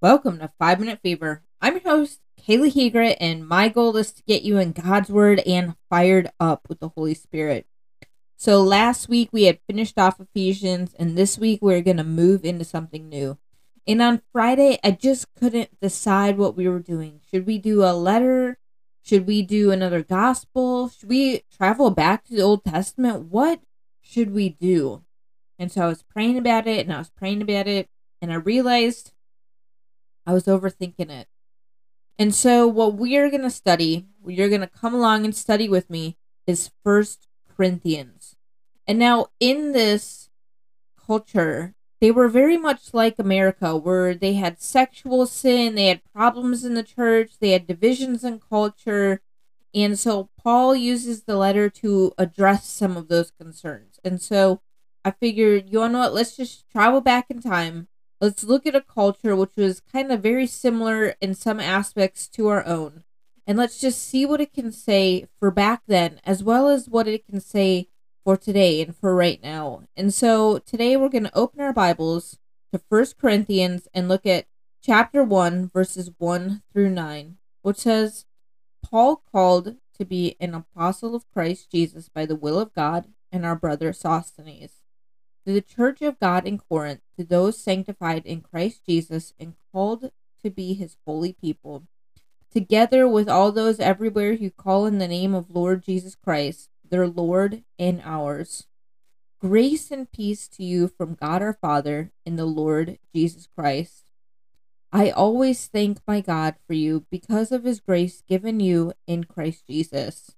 Welcome to Five Minute Fever. I'm your host, Kayla Hegret, and my goal is to get you in God's Word and fired up with the Holy Spirit. So last week we had finished off Ephesians, and this week we're going to move into something new. And on Friday, I just couldn't decide what we were doing. Should we do a letter? Should we do another gospel? Should we travel back to the Old Testament? What should we do? And so I was praying about it and I was praying about it, and I realized I was overthinking it. And so, what we are going to study, you're going to come along and study with me, is First Corinthians. And now, in this culture, they were very much like America, where they had sexual sin, they had problems in the church, they had divisions in culture. And so, Paul uses the letter to address some of those concerns. And so, I figured, you know what, let's just travel back in time. Let's look at a culture which was kind of very similar in some aspects to our own. And let's just see what it can say for back then, as well as what it can say for today and for right now. And so today we're going to open our Bibles to First Corinthians and look at chapter 1, verses 1 through 9, which says, Paul called to be an apostle of Christ Jesus by the will of God, and our brother Sosthenes to the church of God in Corinth, to those sanctified in Christ Jesus and called to be his holy people, together with all those everywhere who call in the name of Lord Jesus Christ, their Lord and ours. Grace and peace to you from God our Father and the Lord Jesus Christ. I always thank my God for you because of his grace given you in Christ Jesus.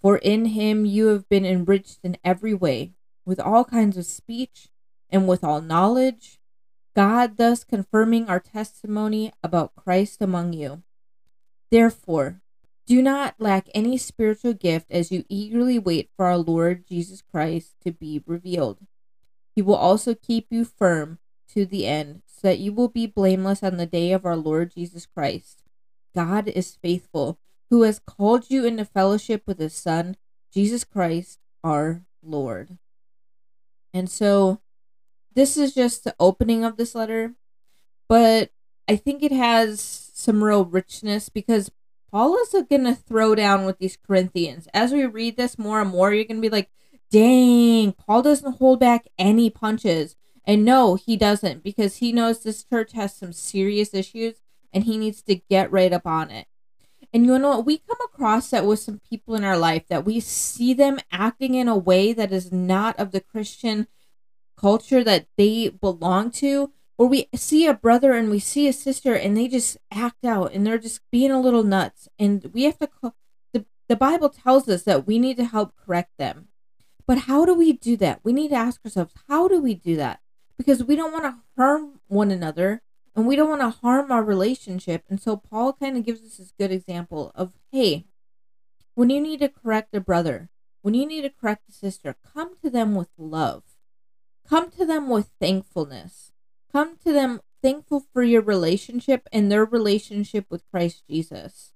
For in him you have been enriched in every way with all kinds of speech and with all knowledge, God thus confirming our testimony about Christ among you. Therefore, do not lack any spiritual gift as you eagerly wait for our Lord Jesus Christ to be revealed. He will also keep you firm to the end, so that you will be blameless on the day of our Lord Jesus Christ. God is faithful, who has called you into fellowship with his Son, Jesus Christ, our Lord. And so this is just the opening of this letter, but I think it has some real richness because Paul is going to throw down with these Corinthians. As we read this more and more, you're going to be like, dang, Paul doesn't hold back any punches. And no, he doesn't because he knows this church has some serious issues and he needs to get right up on it. And you know what? We come across that with some people in our life that we see them acting in a way that is not of the Christian culture that they belong to. Or we see a brother and we see a sister and they just act out and they're just being a little nuts. And we have to, the, the Bible tells us that we need to help correct them. But how do we do that? We need to ask ourselves, how do we do that? Because we don't want to harm one another and we don't want to harm our relationship. And so Paul kind of gives us this good example of hey, when you need to correct a brother, when you need to correct a sister, come to them with love. Come to them with thankfulness. Come to them thankful for your relationship and their relationship with Christ Jesus.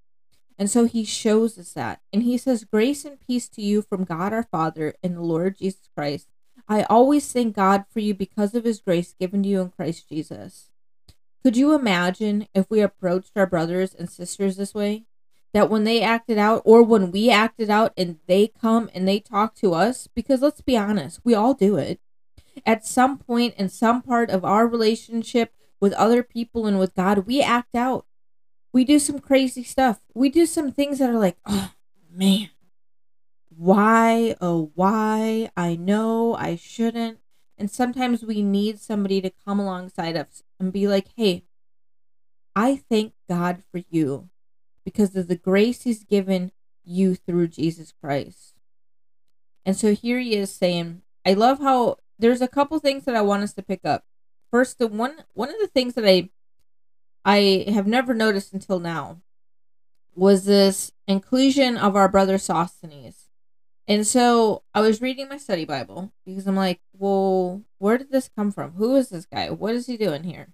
And so he shows us that. And he says, Grace and peace to you from God our Father and the Lord Jesus Christ. I always thank God for you because of his grace given to you in Christ Jesus. Could you imagine if we approached our brothers and sisters this way? That when they acted out, or when we acted out and they come and they talk to us, because let's be honest, we all do it. At some point in some part of our relationship with other people and with God, we act out. We do some crazy stuff. We do some things that are like, oh man, why, oh, why? I know I shouldn't. And sometimes we need somebody to come alongside us and be like, hey, I thank God for you because of the grace He's given you through Jesus Christ. And so here he is saying, I love how there's a couple things that I want us to pick up. First, the one one of the things that I I have never noticed until now was this inclusion of our brother Sosthenes. And so I was reading my study Bible because I'm like, well, where did this come from? Who is this guy? What is he doing here?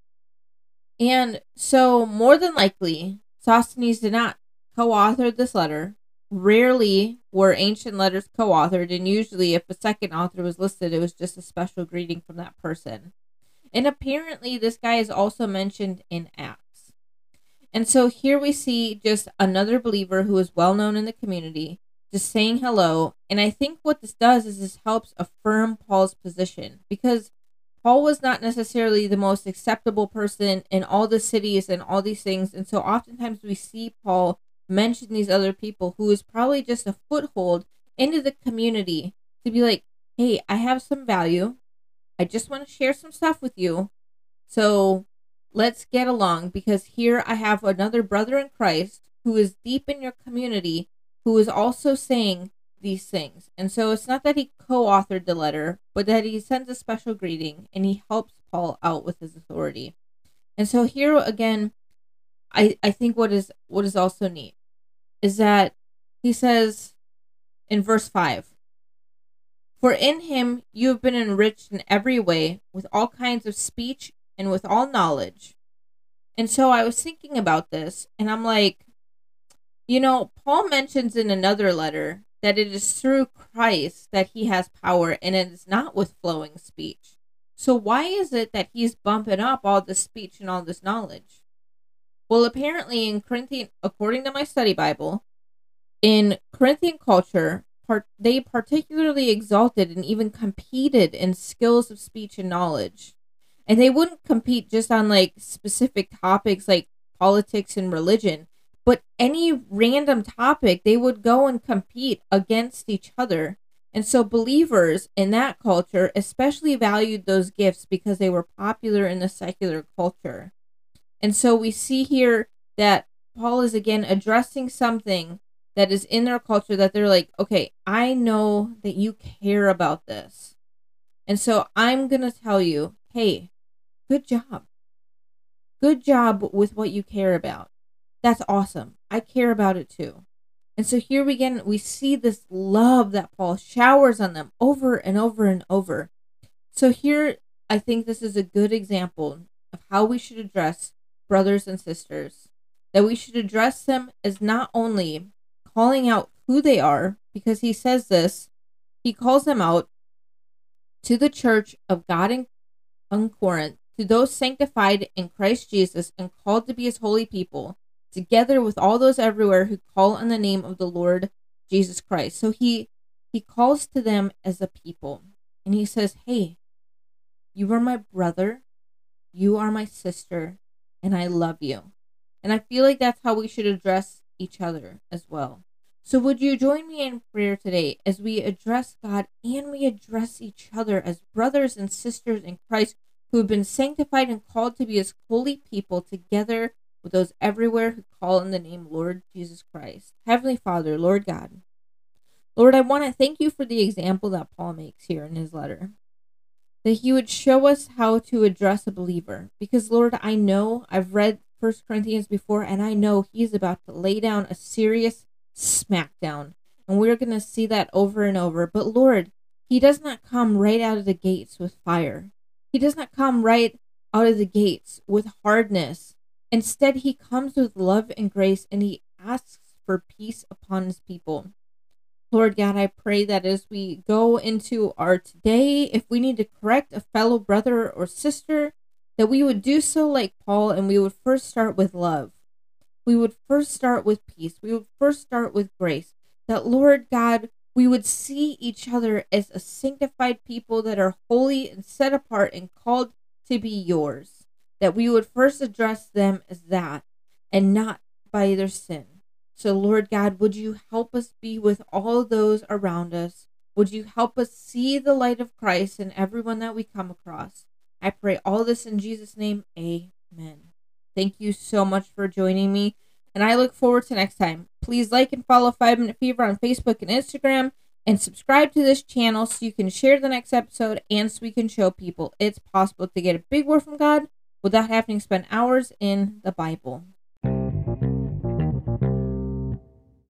And so, more than likely, Sosthenes did not co author this letter. Rarely were ancient letters co authored, and usually, if a second author was listed, it was just a special greeting from that person. And apparently, this guy is also mentioned in Acts. And so here we see just another believer who is well known in the community just saying hello. And I think what this does is this helps affirm Paul's position because Paul was not necessarily the most acceptable person in all the cities and all these things. And so oftentimes we see Paul mention these other people who is probably just a foothold into the community to be like, hey, I have some value. I just want to share some stuff with you. So let's get along because here I have another brother in Christ who is deep in your community who is also saying these things. And so it's not that he co authored the letter, but that he sends a special greeting and he helps Paul out with his authority. And so here again, I, I think what is what is also neat is that he says in verse 5 For in him you have been enriched in every way with all kinds of speech and with all knowledge. And so I was thinking about this, and I'm like, you know, Paul mentions in another letter that it is through Christ that he has power, and it is not with flowing speech. So why is it that he's bumping up all this speech and all this knowledge? Well, apparently in Corinthian, according to my study Bible, in Corinthian culture, part, they particularly exalted and even competed in skills of speech and knowledge and they wouldn't compete just on like specific topics like politics and religion but any random topic they would go and compete against each other and so believers in that culture especially valued those gifts because they were popular in the secular culture and so we see here that paul is again addressing something that is in their culture that they're like okay i know that you care about this and so i'm going to tell you hey Good job. Good job with what you care about. That's awesome. I care about it too. And so here we again we see this love that Paul showers on them over and over and over. So here I think this is a good example of how we should address brothers and sisters. That we should address them as not only calling out who they are, because he says this, he calls them out to the church of God in, in Corinth to those sanctified in Christ Jesus and called to be his holy people, together with all those everywhere who call on the name of the Lord Jesus Christ. So he he calls to them as a people and he says, "Hey, you are my brother, you are my sister, and I love you." And I feel like that's how we should address each other as well. So, would you join me in prayer today as we address God and we address each other as brothers and sisters in Christ who have been sanctified and called to be his holy people together with those everywhere who call in the name Lord Jesus Christ. Heavenly Father, Lord God. Lord, I want to thank you for the example that Paul makes here in his letter. That he would show us how to address a believer. Because, Lord, I know I've read First Corinthians before, and I know he's about to lay down a serious smackdown. And we're going to see that over and over. But, Lord, he does not come right out of the gates with fire. He does not come right out of the gates with hardness. Instead, he comes with love and grace and he asks for peace upon his people. Lord God, I pray that as we go into our today, if we need to correct a fellow brother or sister, that we would do so like Paul and we would first start with love. We would first start with peace. We would first start with grace. That, Lord God, we would see each other as a sanctified people that are holy and set apart and called to be yours. That we would first address them as that and not by their sin. So, Lord God, would you help us be with all those around us? Would you help us see the light of Christ in everyone that we come across? I pray all this in Jesus' name. Amen. Thank you so much for joining me and I look forward to next time. Please like and follow 5 Minute Fever on Facebook and Instagram, and subscribe to this channel so you can share the next episode and so we can show people it's possible to get a big word from God without having to spend hours in the Bible.